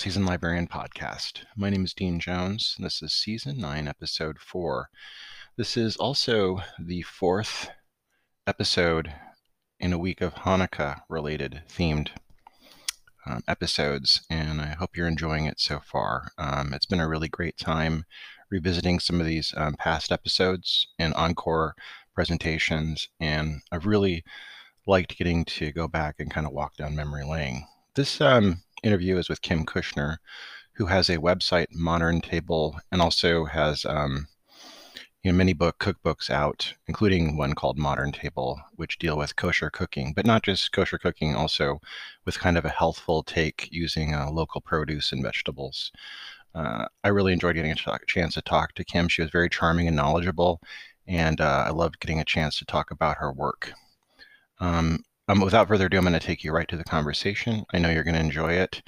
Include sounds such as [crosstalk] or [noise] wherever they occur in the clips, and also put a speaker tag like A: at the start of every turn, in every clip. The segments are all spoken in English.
A: Seasoned Librarian Podcast. My name is Dean Jones. And this is Season 9, Episode 4. This is also the fourth episode in a week of Hanukkah related themed um, episodes, and I hope you're enjoying it so far. Um, it's been a really great time revisiting some of these um, past episodes and encore presentations, and I've really liked getting to go back and kind of walk down memory lane. This um, interview is with Kim Kushner, who has a website, Modern Table, and also has um, you know many book cookbooks out, including one called Modern Table, which deal with kosher cooking, but not just kosher cooking, also with kind of a healthful take using uh, local produce and vegetables. Uh, I really enjoyed getting a talk, chance to talk to Kim. She was very charming and knowledgeable, and uh, I loved getting a chance to talk about her work. Um, um, without further ado, I'm going to take you right to the conversation. I know you're going to enjoy it.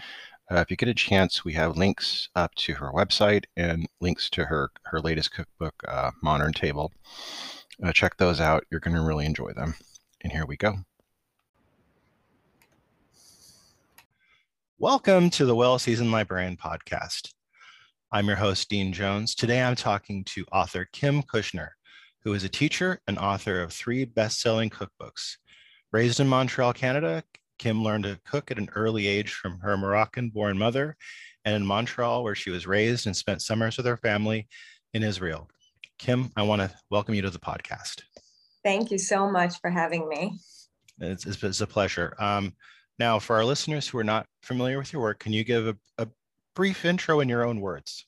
A: Uh, if you get a chance, we have links up to her website and links to her her latest cookbook, uh, Modern Table. Uh, check those out. You're going to really enjoy them. And here we go. Welcome to the Well Seasoned Librarian podcast. I'm your host, Dean Jones. Today I'm talking to author Kim Kushner, who is a teacher and author of three best selling cookbooks Raised in Montreal, Canada, Kim learned to cook at an early age from her Moroccan born mother and in Montreal, where she was raised and spent summers with her family in Israel. Kim, I want to welcome you to the podcast.
B: Thank you so much for having me.
A: It's, it's, it's a pleasure. Um, now, for our listeners who are not familiar with your work, can you give a, a brief intro in your own words?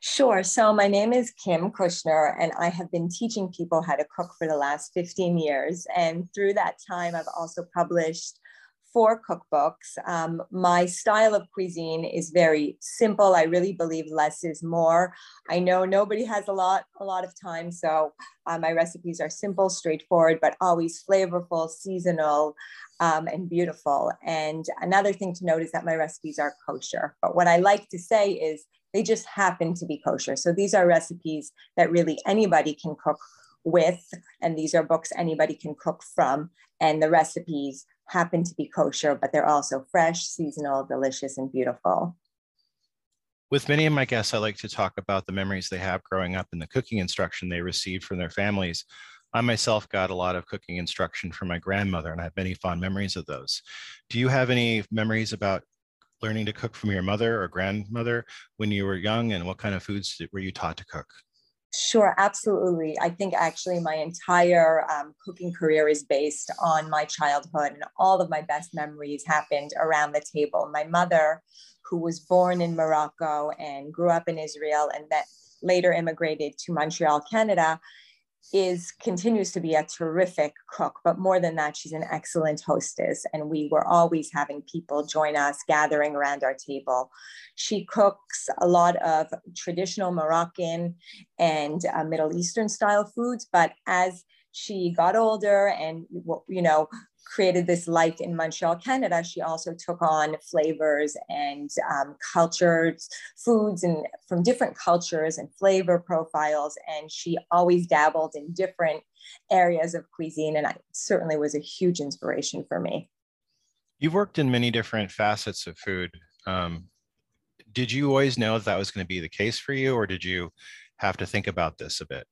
B: Sure. So my name is Kim Kushner, and I have been teaching people how to cook for the last 15 years. And through that time, I've also published four cookbooks. Um, my style of cuisine is very simple. I really believe less is more. I know nobody has a lot, a lot of time, so uh, my recipes are simple, straightforward, but always flavorful, seasonal, um, and beautiful. And another thing to note is that my recipes are kosher. But what I like to say is they just happen to be kosher. So these are recipes that really anybody can cook with, and these are books anybody can cook from. And the recipes happen to be kosher, but they're also fresh, seasonal, delicious, and beautiful.
A: With many of my guests, I like to talk about the memories they have growing up and the cooking instruction they received from their families. I myself got a lot of cooking instruction from my grandmother, and I have many fond memories of those. Do you have any memories about learning to cook from your mother or grandmother when you were young and what kind of foods were you taught to cook?
B: Sure, absolutely. I think actually my entire um, cooking career is based on my childhood, and all of my best memories happened around the table. My mother, who was born in Morocco and grew up in Israel, and that later immigrated to Montreal, Canada, is continues to be a terrific cook but more than that she's an excellent hostess and we were always having people join us gathering around our table. She cooks a lot of traditional moroccan and uh, middle eastern style foods but as she got older and you know created this life in Montreal, Canada, she also took on flavors and um, cultures, foods and from different cultures and flavor profiles. And she always dabbled in different areas of cuisine. And I certainly was a huge inspiration for me.
A: You've worked in many different facets of food. Um, did you always know that, that was going to be the case for you, or did you have to think about this a bit?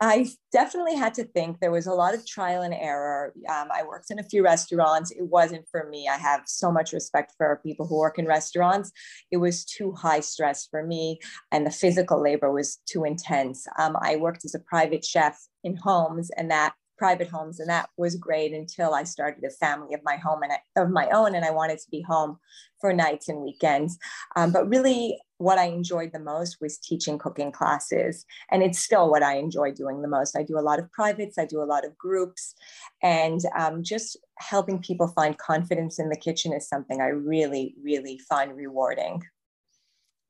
B: I definitely had to think. There was a lot of trial and error. Um, I worked in a few restaurants. It wasn't for me. I have so much respect for people who work in restaurants. It was too high stress for me, and the physical labor was too intense. Um, I worked as a private chef in homes, and that private homes and that was great until I started a family of my home and I, of my own and I wanted to be home for nights and weekends. Um, but really what I enjoyed the most was teaching cooking classes and it's still what I enjoy doing the most. I do a lot of privates, I do a lot of groups and um, just helping people find confidence in the kitchen is something I really, really find rewarding.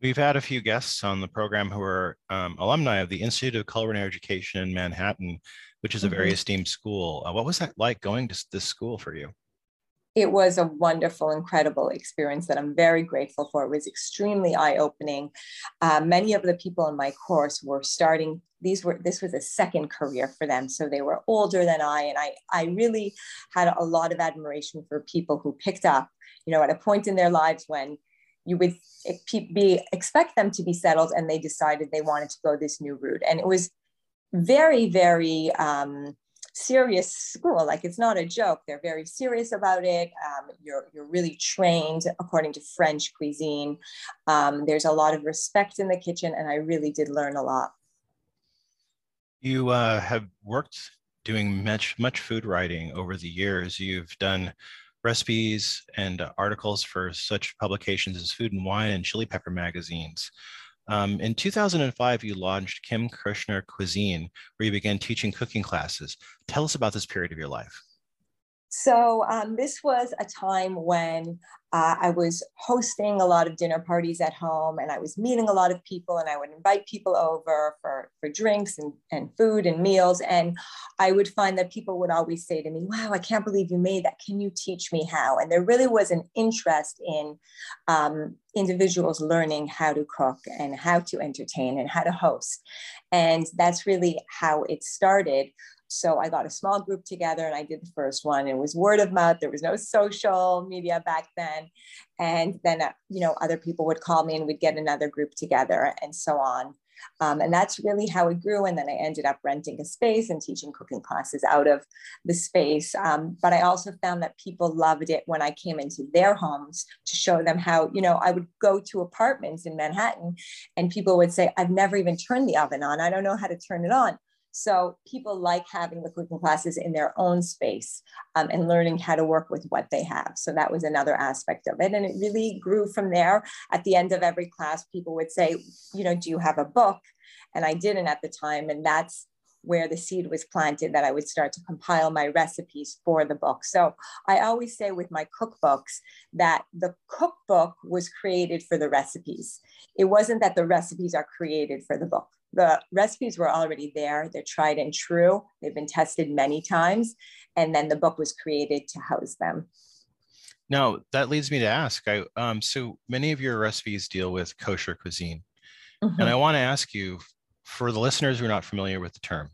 A: We've had a few guests on the program who are um, alumni of the Institute of Culinary Education in Manhattan which is a very mm-hmm. esteemed school. Uh, what was that like going to this school for you?
B: it was a wonderful, incredible experience that I'm very grateful for. It was extremely eye opening. Uh, many of the people in my course were starting. These were this was a second career for them, so they were older than I, and I I really had a lot of admiration for people who picked up, you know, at a point in their lives when you would be expect them to be settled, and they decided they wanted to go this new route, and it was very very. Um, serious school. Like it's not a joke. They're very serious about it. Um, you're you're really trained according to French cuisine. Um, there's a lot of respect in the kitchen, and I really did learn a lot.
A: You uh, have worked doing much much food writing over the years. You've done recipes and articles for such publications as Food and Wine and Chile Pepper magazines. Um, in 2005, you launched Kim Kushner Cuisine, where you began teaching cooking classes. Tell us about this period of your life.
B: So, um, this was a time when uh, I was hosting a lot of dinner parties at home and I was meeting a lot of people, and I would invite people over for, for drinks and, and food and meals. And I would find that people would always say to me, Wow, I can't believe you made that. Can you teach me how? And there really was an interest in um, individuals learning how to cook and how to entertain and how to host. And that's really how it started so I got a small group together and I did the first one. It was word of mouth. There was no social media back then. And then, uh, you know, other people would call me and we'd get another group together and so on. Um, and that's really how it grew. And then I ended up renting a space and teaching cooking classes out of the space. Um, but I also found that people loved it when I came into their homes to show them how, you know, I would go to apartments in Manhattan and people would say, I've never even turned the oven on. I don't know how to turn it on. So people like having the cooking classes in their own space um, and learning how to work with what they have. So that was another aspect of it. And it really grew from there. At the end of every class, people would say, you know, do you have a book? And I didn't at the time. And that's where the seed was planted that I would start to compile my recipes for the book. So I always say with my cookbooks that the cookbook was created for the recipes. It wasn't that the recipes are created for the book the recipes were already there. They're tried and true. They've been tested many times. And then the book was created to house them.
A: Now, that leads me to ask I, um, so many of your recipes deal with kosher cuisine. Mm-hmm. And I want to ask you, for the listeners who are not familiar with the term,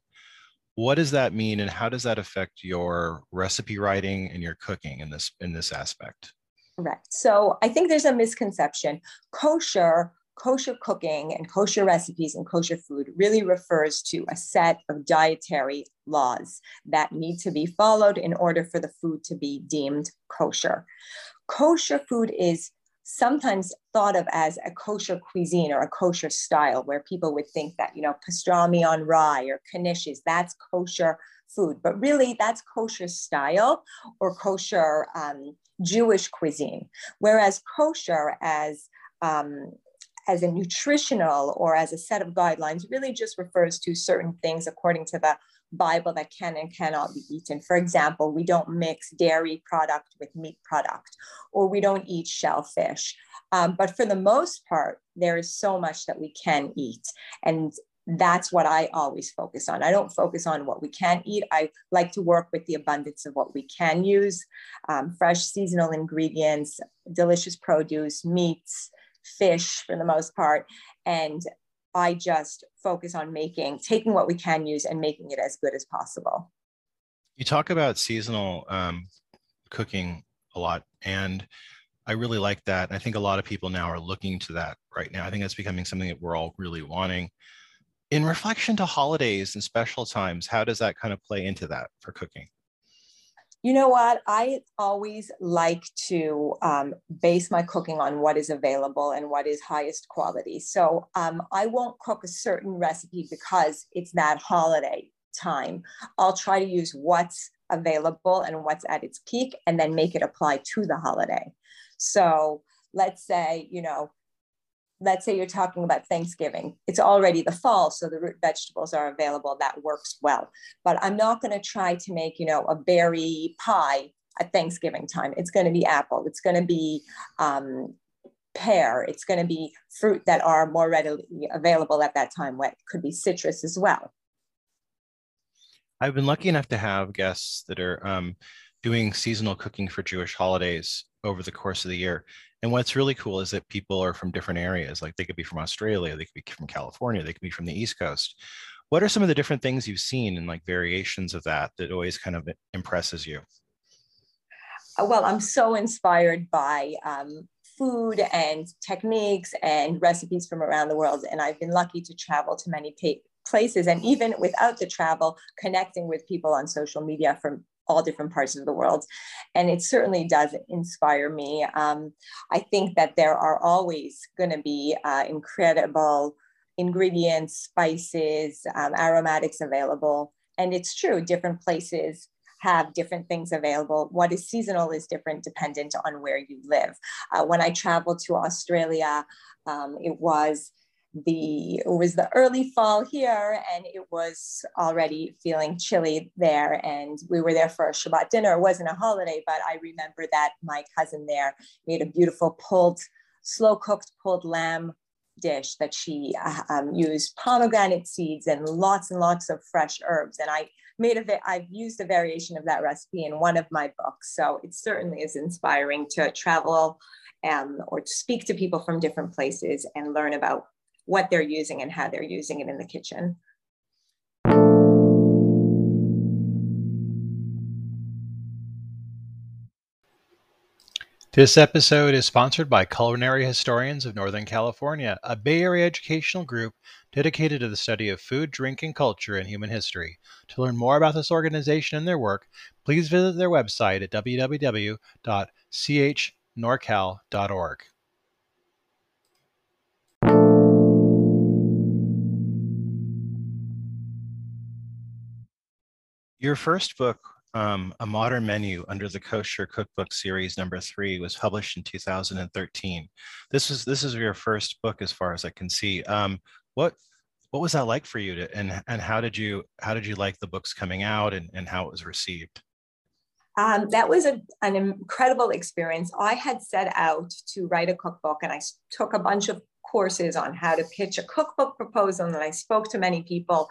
A: what does that mean and how does that affect your recipe writing and your cooking in this in this aspect?
B: Right. So I think there's a misconception. Kosher kosher cooking and kosher recipes and kosher food really refers to a set of dietary laws that need to be followed in order for the food to be deemed kosher. Kosher food is sometimes thought of as a kosher cuisine or a kosher style where people would think that you know pastrami on rye or knishes that's kosher food but really that's kosher style or kosher um, jewish cuisine whereas kosher as um, as a nutritional or as a set of guidelines really just refers to certain things according to the Bible that can and cannot be eaten. For example, we don't mix dairy product with meat product, or we don't eat shellfish. Um, but for the most part, there is so much that we can eat. And that's what I always focus on. I don't focus on what we can eat. I like to work with the abundance of what we can use um, fresh seasonal ingredients, delicious produce, meats, fish for the most part. And I just focus on making, taking what we can use and making it as good as possible.
A: You talk about seasonal um, cooking a lot. And I really like that. I think a lot of people now are looking to that right now. I think that's becoming something that we're all really wanting. In reflection to holidays and special times, how does that kind of play into that for cooking?
B: You know what? I always like to um, base my cooking on what is available and what is highest quality. So um, I won't cook a certain recipe because it's that holiday time. I'll try to use what's available and what's at its peak and then make it apply to the holiday. So let's say, you know, let's say you're talking about Thanksgiving, it's already the fall, so the root vegetables are available. That works well. But I'm not going to try to make, you know, a berry pie at Thanksgiving time. It's going to be apple. It's going to be um, pear. It's going to be fruit that are more readily available at that time. What could be citrus as well.
A: I've been lucky enough to have guests that are um, doing seasonal cooking for Jewish holidays over the course of the year. And what's really cool is that people are from different areas. Like they could be from Australia, they could be from California, they could be from the East Coast. What are some of the different things you've seen and like variations of that that always kind of impresses you?
B: Uh, well, I'm so inspired by um, food and techniques and recipes from around the world. And I've been lucky to travel to many places and even without the travel, connecting with people on social media from all different parts of the world. And it certainly does inspire me. Um, I think that there are always going to be uh, incredible ingredients, spices, um, aromatics available. And it's true, different places have different things available. What is seasonal is different dependent on where you live. Uh, when I traveled to Australia, um, it was the it was the early fall here and it was already feeling chilly there and we were there for a shabbat dinner. It wasn't a holiday but i remember that my cousin there made a beautiful pulled slow cooked pulled lamb dish that she uh, um, used pomegranate seeds and lots and lots of fresh herbs. And i made a i've used a variation of that recipe in one of my books. So it certainly is inspiring to travel um, or to speak to people from different places and learn about what they're using and how they're using it in the kitchen.
A: This episode is sponsored by Culinary Historians of Northern California, a Bay Area educational group dedicated to the study of food, drink, and culture in human history. To learn more about this organization and their work, please visit their website at www.chnorcal.org. Your first book, um, A Modern Menu under the Kosher Cookbook Series number three, was published in 2013. This is this is your first book, as far as I can see. Um, what what was that like for you to, and and how did you how did you like the books coming out and, and how it was received?
B: Um, that was a, an incredible experience. I had set out to write a cookbook and I took a bunch of courses on how to pitch a cookbook proposal and I spoke to many people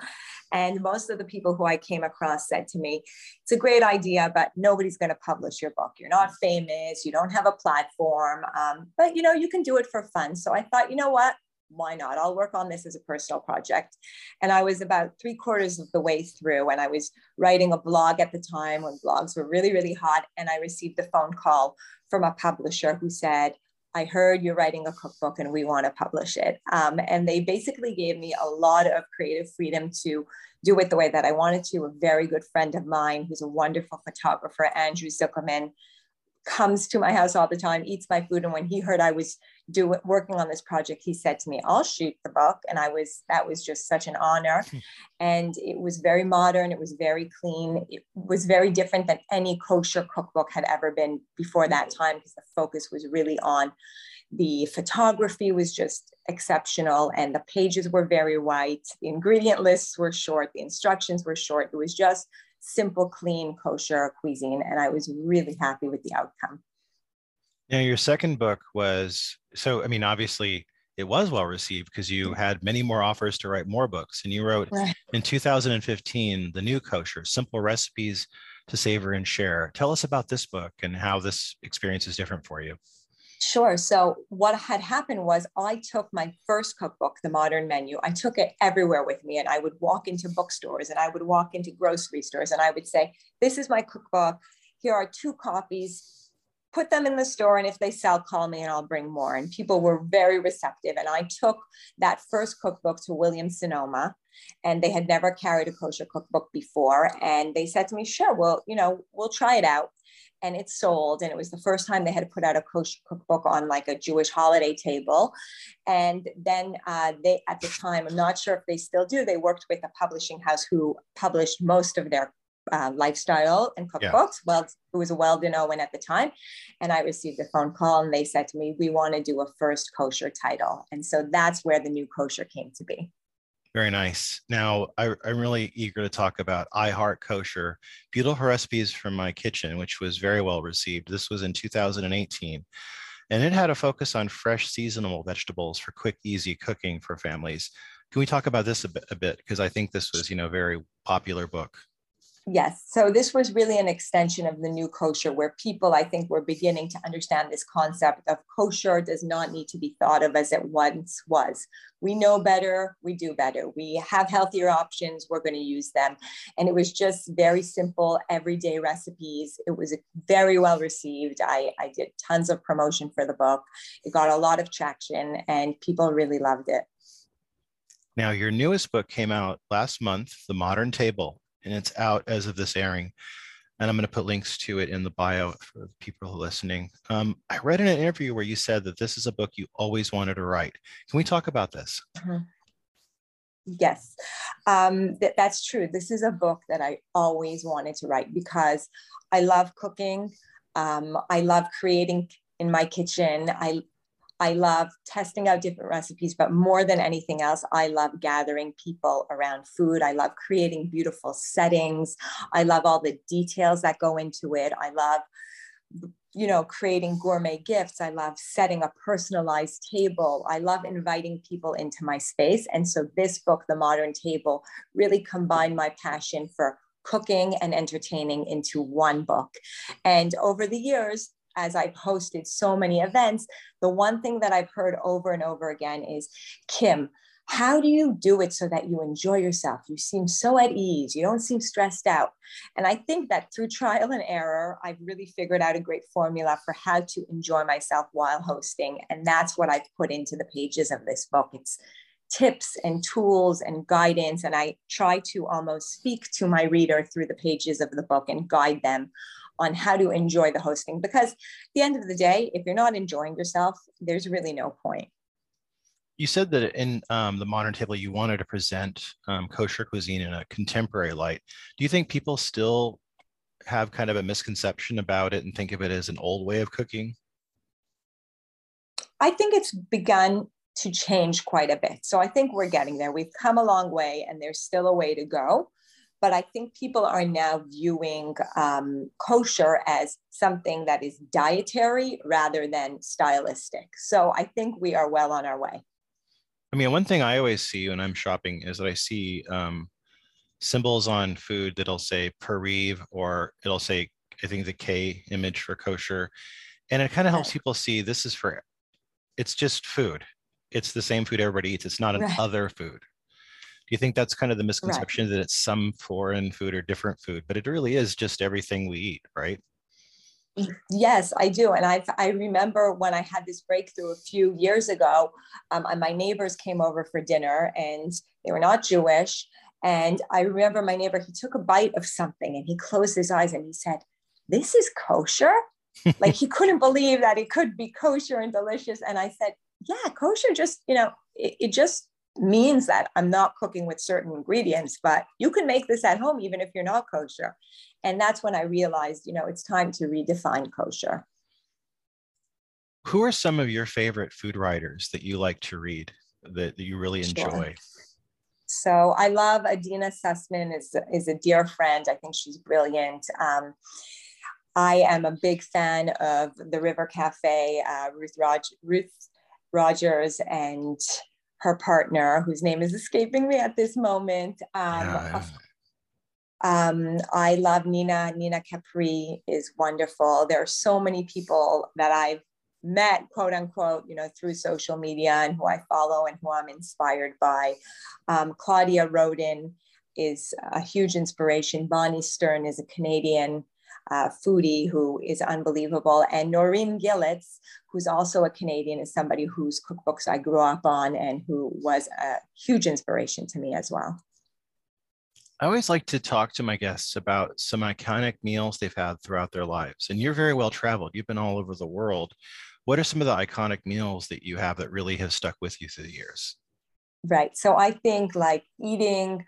B: and most of the people who I came across said to me, it's a great idea, but nobody's going to publish your book. You're not famous. You don't have a platform, um, but you know, you can do it for fun. So I thought, you know what? Why not? I'll work on this as a personal project. And I was about three quarters of the way through, and I was writing a blog at the time when blogs were really, really hot. And I received a phone call from a publisher who said, I heard you're writing a cookbook and we want to publish it. Um, and they basically gave me a lot of creative freedom to do it the way that I wanted to. A very good friend of mine who's a wonderful photographer, Andrew Zuckerman, comes to my house all the time, eats my food. And when he heard I was doing working on this project, he said to me, I'll shoot the book. And I was, that was just such an honor. [laughs] and it was very modern, it was very clean, it was very different than any kosher cookbook had ever been before that mm. time because the focus was really on the photography was just exceptional and the pages were very white the ingredient lists were short the instructions were short it was just simple, clean, kosher cuisine. And I was really happy with the outcome.
A: Now, your second book was so, I mean, obviously it was well received because you had many more offers to write more books. And you wrote right. in 2015, The New Kosher Simple Recipes to Savor and Share. Tell us about this book and how this experience is different for you.
B: Sure. So what had happened was I took my first cookbook, The Modern Menu, I took it everywhere with me and I would walk into bookstores and I would walk into grocery stores and I would say, this is my cookbook. Here are two copies. Put them in the store and if they sell, call me and I'll bring more. And people were very receptive. And I took that first cookbook to Williams Sonoma and they had never carried a kosher cookbook before. And they said to me, sure, well, you know, we'll try it out and it sold and it was the first time they had put out a kosher cookbook on like a jewish holiday table and then uh, they at the time i'm not sure if they still do they worked with a publishing house who published most of their uh, lifestyle and cookbooks yeah. well it was a weldon owen at the time and i received a phone call and they said to me we want to do a first kosher title and so that's where the new kosher came to be
A: very nice. Now, I, am really eager to talk about I Heart Kosher, beautiful recipes from my kitchen, which was very well received. This was in 2018, and it had a focus on fresh seasonal vegetables for quick, easy cooking for families. Can we talk about this a bit? A bit because I think this was, you know, a very popular book.
B: Yes. So this was really an extension of the new kosher where people, I think, were beginning to understand this concept of kosher does not need to be thought of as it once was. We know better, we do better. We have healthier options, we're going to use them. And it was just very simple, everyday recipes. It was very well received. I, I did tons of promotion for the book. It got a lot of traction and people really loved it.
A: Now, your newest book came out last month, The Modern Table and it's out as of this airing. And I'm going to put links to it in the bio for the people listening. Um, I read in an interview where you said that this is a book you always wanted to write. Can we talk about this?
B: Mm-hmm. Yes, um, th- that's true. This is a book that I always wanted to write because I love cooking. Um, I love creating in my kitchen. I I love testing out different recipes, but more than anything else, I love gathering people around food. I love creating beautiful settings. I love all the details that go into it. I love, you know, creating gourmet gifts. I love setting a personalized table. I love inviting people into my space. And so this book, The Modern Table, really combined my passion for cooking and entertaining into one book. And over the years, as I've hosted so many events, the one thing that I've heard over and over again is Kim, how do you do it so that you enjoy yourself? You seem so at ease. You don't seem stressed out. And I think that through trial and error, I've really figured out a great formula for how to enjoy myself while hosting. And that's what I've put into the pages of this book. It's tips and tools and guidance. And I try to almost speak to my reader through the pages of the book and guide them on how to enjoy the hosting. Because at the end of the day if you're not enjoying yourself there's really no point.
A: You said that in um, the modern table you wanted to present um, kosher cuisine in a contemporary light. Do you think people still have kind of a misconception about it and think of it as an old way of cooking?
B: I think it's begun to change quite a bit. So i think we're getting there. We've come a long way and there's still a way to go but I think people are now viewing um, kosher as something that is dietary rather than stylistic. So I think we are well on our way.
A: I mean, one thing I always see when I'm shopping is that I see um, symbols on food that'll say Pareve or it'll say, I think the K image for kosher. And it kind of helps people see this is for, it's just food. It's the same food everybody eats. It's not an right. other food you think that's kind of the misconception right. that it's some foreign food or different food, but it really is just everything we eat, right?
B: Yes, I do. And I I remember when I had this breakthrough a few years ago, um, my neighbors came over for dinner and they were not Jewish. And I remember my neighbor, he took a bite of something and he closed his eyes and he said, This is kosher? like he couldn't believe that it could be kosher and delicious. And I said, Yeah, kosher just, you know, it, it just means that I'm not cooking with certain ingredients, but you can make this at home even if you're not kosher. And that's when I realized, you know, it's time to redefine kosher.
A: Who are some of your favorite food writers that you like to read that, that you really enjoy? Sure.
B: So I love Adeena Sussman is, is a dear friend. I think she's brilliant. Um, I am a big fan of the River Cafe, uh, Ruth, Rog- Ruth Rogers, and her partner, whose name is escaping me at this moment. Um, yeah. um, I love Nina. Nina Capri is wonderful. There are so many people that I've met, quote unquote, you know, through social media and who I follow and who I'm inspired by. Um, Claudia Roden is a huge inspiration. Bonnie Stern is a Canadian uh, foodie who is unbelievable. And Norene Gilletz, who's also a Canadian, is somebody whose cookbooks I grew up on and who was a huge inspiration to me as well.
A: I always like to talk to my guests about some iconic meals they've had throughout their lives. And you're very well traveled, you've been all over the world. What are some of the iconic meals that you have that really have stuck with you through the years?
B: Right. So I think like eating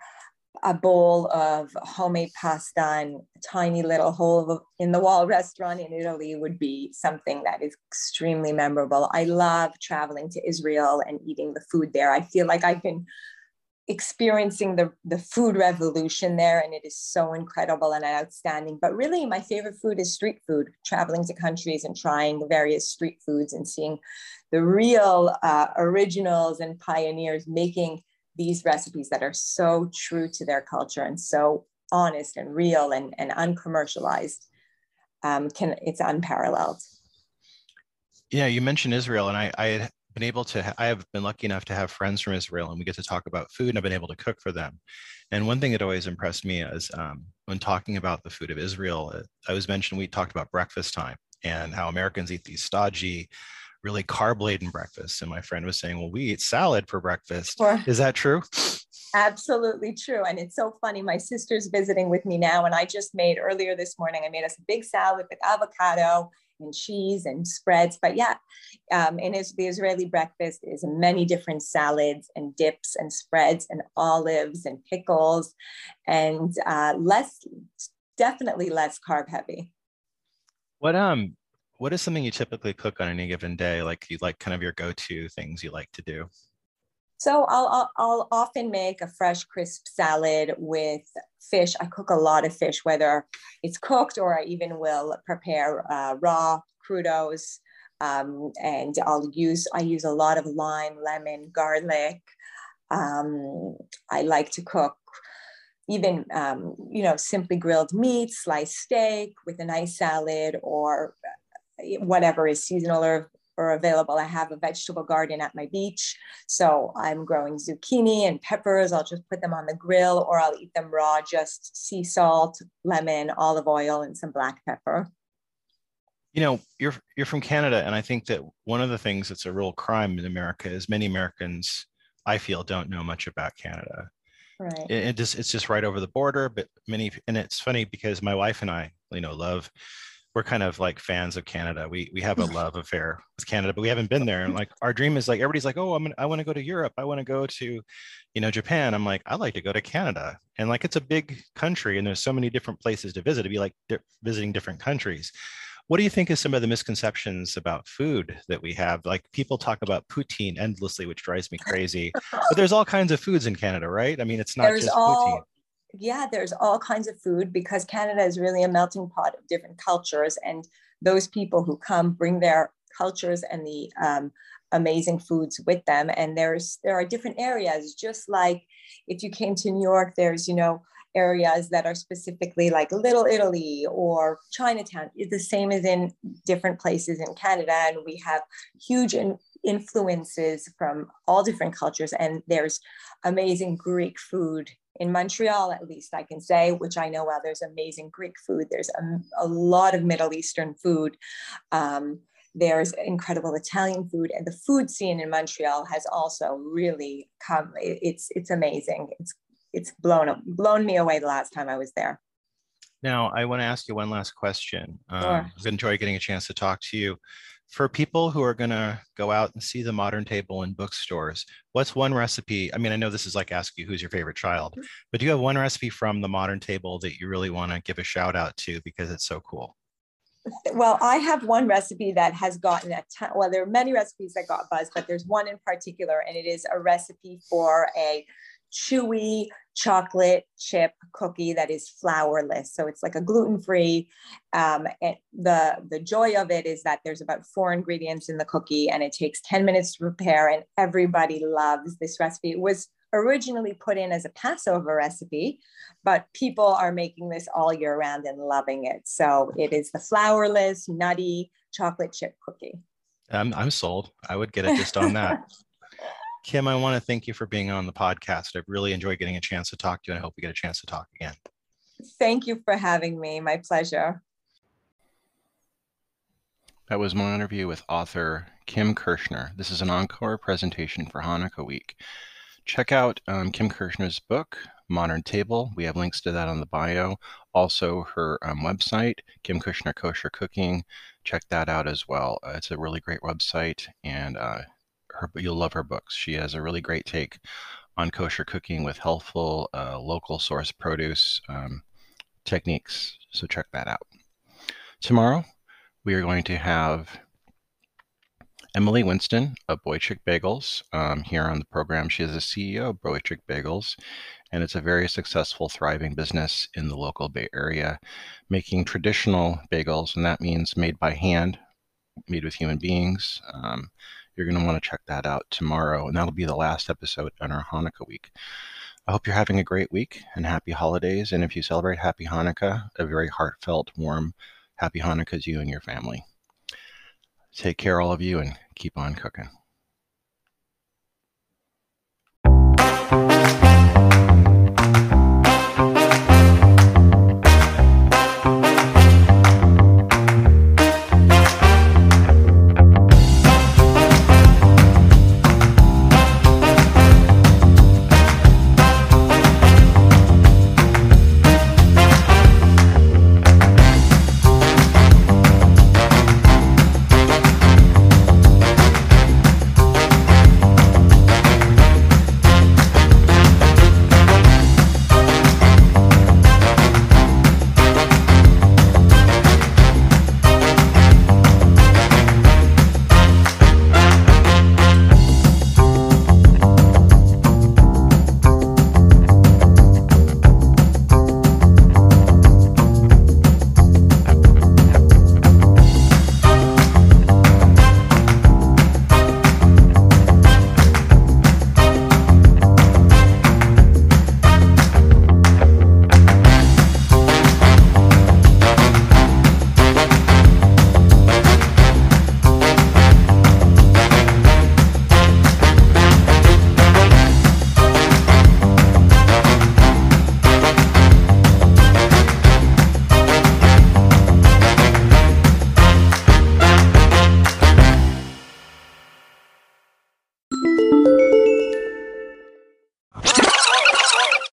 B: a bowl of homemade pasta in a tiny little hole in the wall restaurant in Italy would be something that is extremely memorable. I love traveling to Israel and eating the food there. I feel like I've been experiencing the, the food revolution there and it is so incredible and outstanding. But really, my favorite food is street food, traveling to countries and trying various street foods and seeing the real uh, originals and pioneers making these recipes that are so true to their culture and so honest and real and, and uncommercialized um, can it's unparalleled.
A: Yeah, you mentioned Israel, and I, I had been able to. I have been lucky enough to have friends from Israel, and we get to talk about food, and I've been able to cook for them. And one thing that always impressed me is um, when talking about the food of Israel, I was mentioned we talked about breakfast time and how Americans eat these stodgy, really carb laden breakfasts. And my friend was saying, well, we eat salad for breakfast. Sure. Is that true?
B: Absolutely true. And it's so funny. My sister's visiting with me now, and I just made earlier this morning, I made us a big salad with avocado and cheese and spreads. But yeah, um, and the Israeli breakfast is many different salads and dips and spreads and olives and pickles and uh, less, definitely less carb heavy.
A: What um what is something you typically cook on any given day? Like you like kind of your go-to things you like to do?
B: So I'll, I'll, I'll, often make a fresh, crisp salad with fish. I cook a lot of fish, whether it's cooked or I even will prepare uh, raw crudos. Um, and I'll use, I use a lot of lime, lemon, garlic. Um, I like to cook even, um, you know, simply grilled meat, sliced steak with a nice salad or whatever is seasonal or, or available. I have a vegetable garden at my beach. So I'm growing zucchini and peppers. I'll just put them on the grill or I'll eat them raw, just sea salt, lemon, olive oil, and some black pepper.
A: You know, you're you're from Canada, and I think that one of the things that's a real crime in America is many Americans, I feel, don't know much about Canada.
B: Right.
A: It, it just it's just right over the border, but many and it's funny because my wife and I, you know, love we're kind of like fans of Canada. We we have a [laughs] love affair with Canada, but we haven't been there. And like our dream is like everybody's like, oh, I'm I want to go to Europe. I want to go to, you know, Japan. I'm like, I like to go to Canada. And like it's a big country, and there's so many different places to visit. To be like di- visiting different countries. What do you think is some of the misconceptions about food that we have? Like people talk about poutine endlessly, which drives me crazy. but there's all kinds of foods in Canada, right? I mean, it's not there's just all, poutine
B: yeah, there's all kinds of food because Canada is really a melting pot of different cultures. And those people who come bring their cultures and the um, amazing foods with them. And there's there are different areas, just like if you came to New York, there's, you know, areas that are specifically like Little Italy or Chinatown. It's the same as in different places in Canada. And we have huge in, influences from all different cultures. And there's amazing Greek food in Montreal, at least I can say, which I know well, there's amazing Greek food. There's a, a lot of Middle Eastern food. Um, there's incredible Italian food, and the food scene in Montreal has also really come. It's it's amazing. It's it's blown blown me away the last time I was there.
A: Now, I want to ask you one last question. Um, sure. I've enjoyed getting a chance to talk to you for people who are going to go out and see the modern table in bookstores, what's one recipe? I mean, I know this is like ask you who's your favorite child, but do you have one recipe from the modern table that you really want to give a shout out to because it's so cool? [laughs]
B: Well, I have one recipe that has gotten a ton. Well, there are many recipes that got buzz, but there's one in particular, and it is a recipe for a chewy chocolate chip cookie that is flourless. So it's like a gluten-free. Um, and the, the joy of it is that there's about four ingredients in the cookie and it takes 10 minutes to prepare and everybody loves this recipe. It was originally put in as a Passover recipe, but people are making this all year round and loving it. So it is the flourless, nutty chocolate chip cookie.
A: I'm, I'm sold. I would get it just on that. [laughs] Kim, I want to thank you for being on the podcast. I've really enjoyed getting a chance to talk to you, and I hope we get a chance to talk again.
B: Thank you for having me. My pleasure.
A: That was my interview with author Kim Kushner. This is an encore presentation for Hanukkah week. Check out um, Kim Kushner's book, Modern Table. We have links to that on the bio. Also, her um, website, Kim Kushner Kosher Cooking. Check that out as well. Uh, it's a really great website, and uh, her you'll love her books. She has a really great take on kosher cooking with healthful uh, local source produce um, techniques. So check that out. Tomorrow we are going to have Emily Winston of Boychik Bagels um, here on the program. She is the CEO of Boychik Bagels, and it's a very successful, thriving business in the local Bay Area, making traditional bagels, and that means made by hand, made with human beings. Um, you're going to want to check that out tomorrow, and that'll be the last episode on our Hanukkah week.
C: I hope you're having a great week and happy holidays. And if you celebrate Happy Hanukkah, a very heartfelt, warm Happy Hanukkah to you and your family. Take care, all of you, and keep on cooking.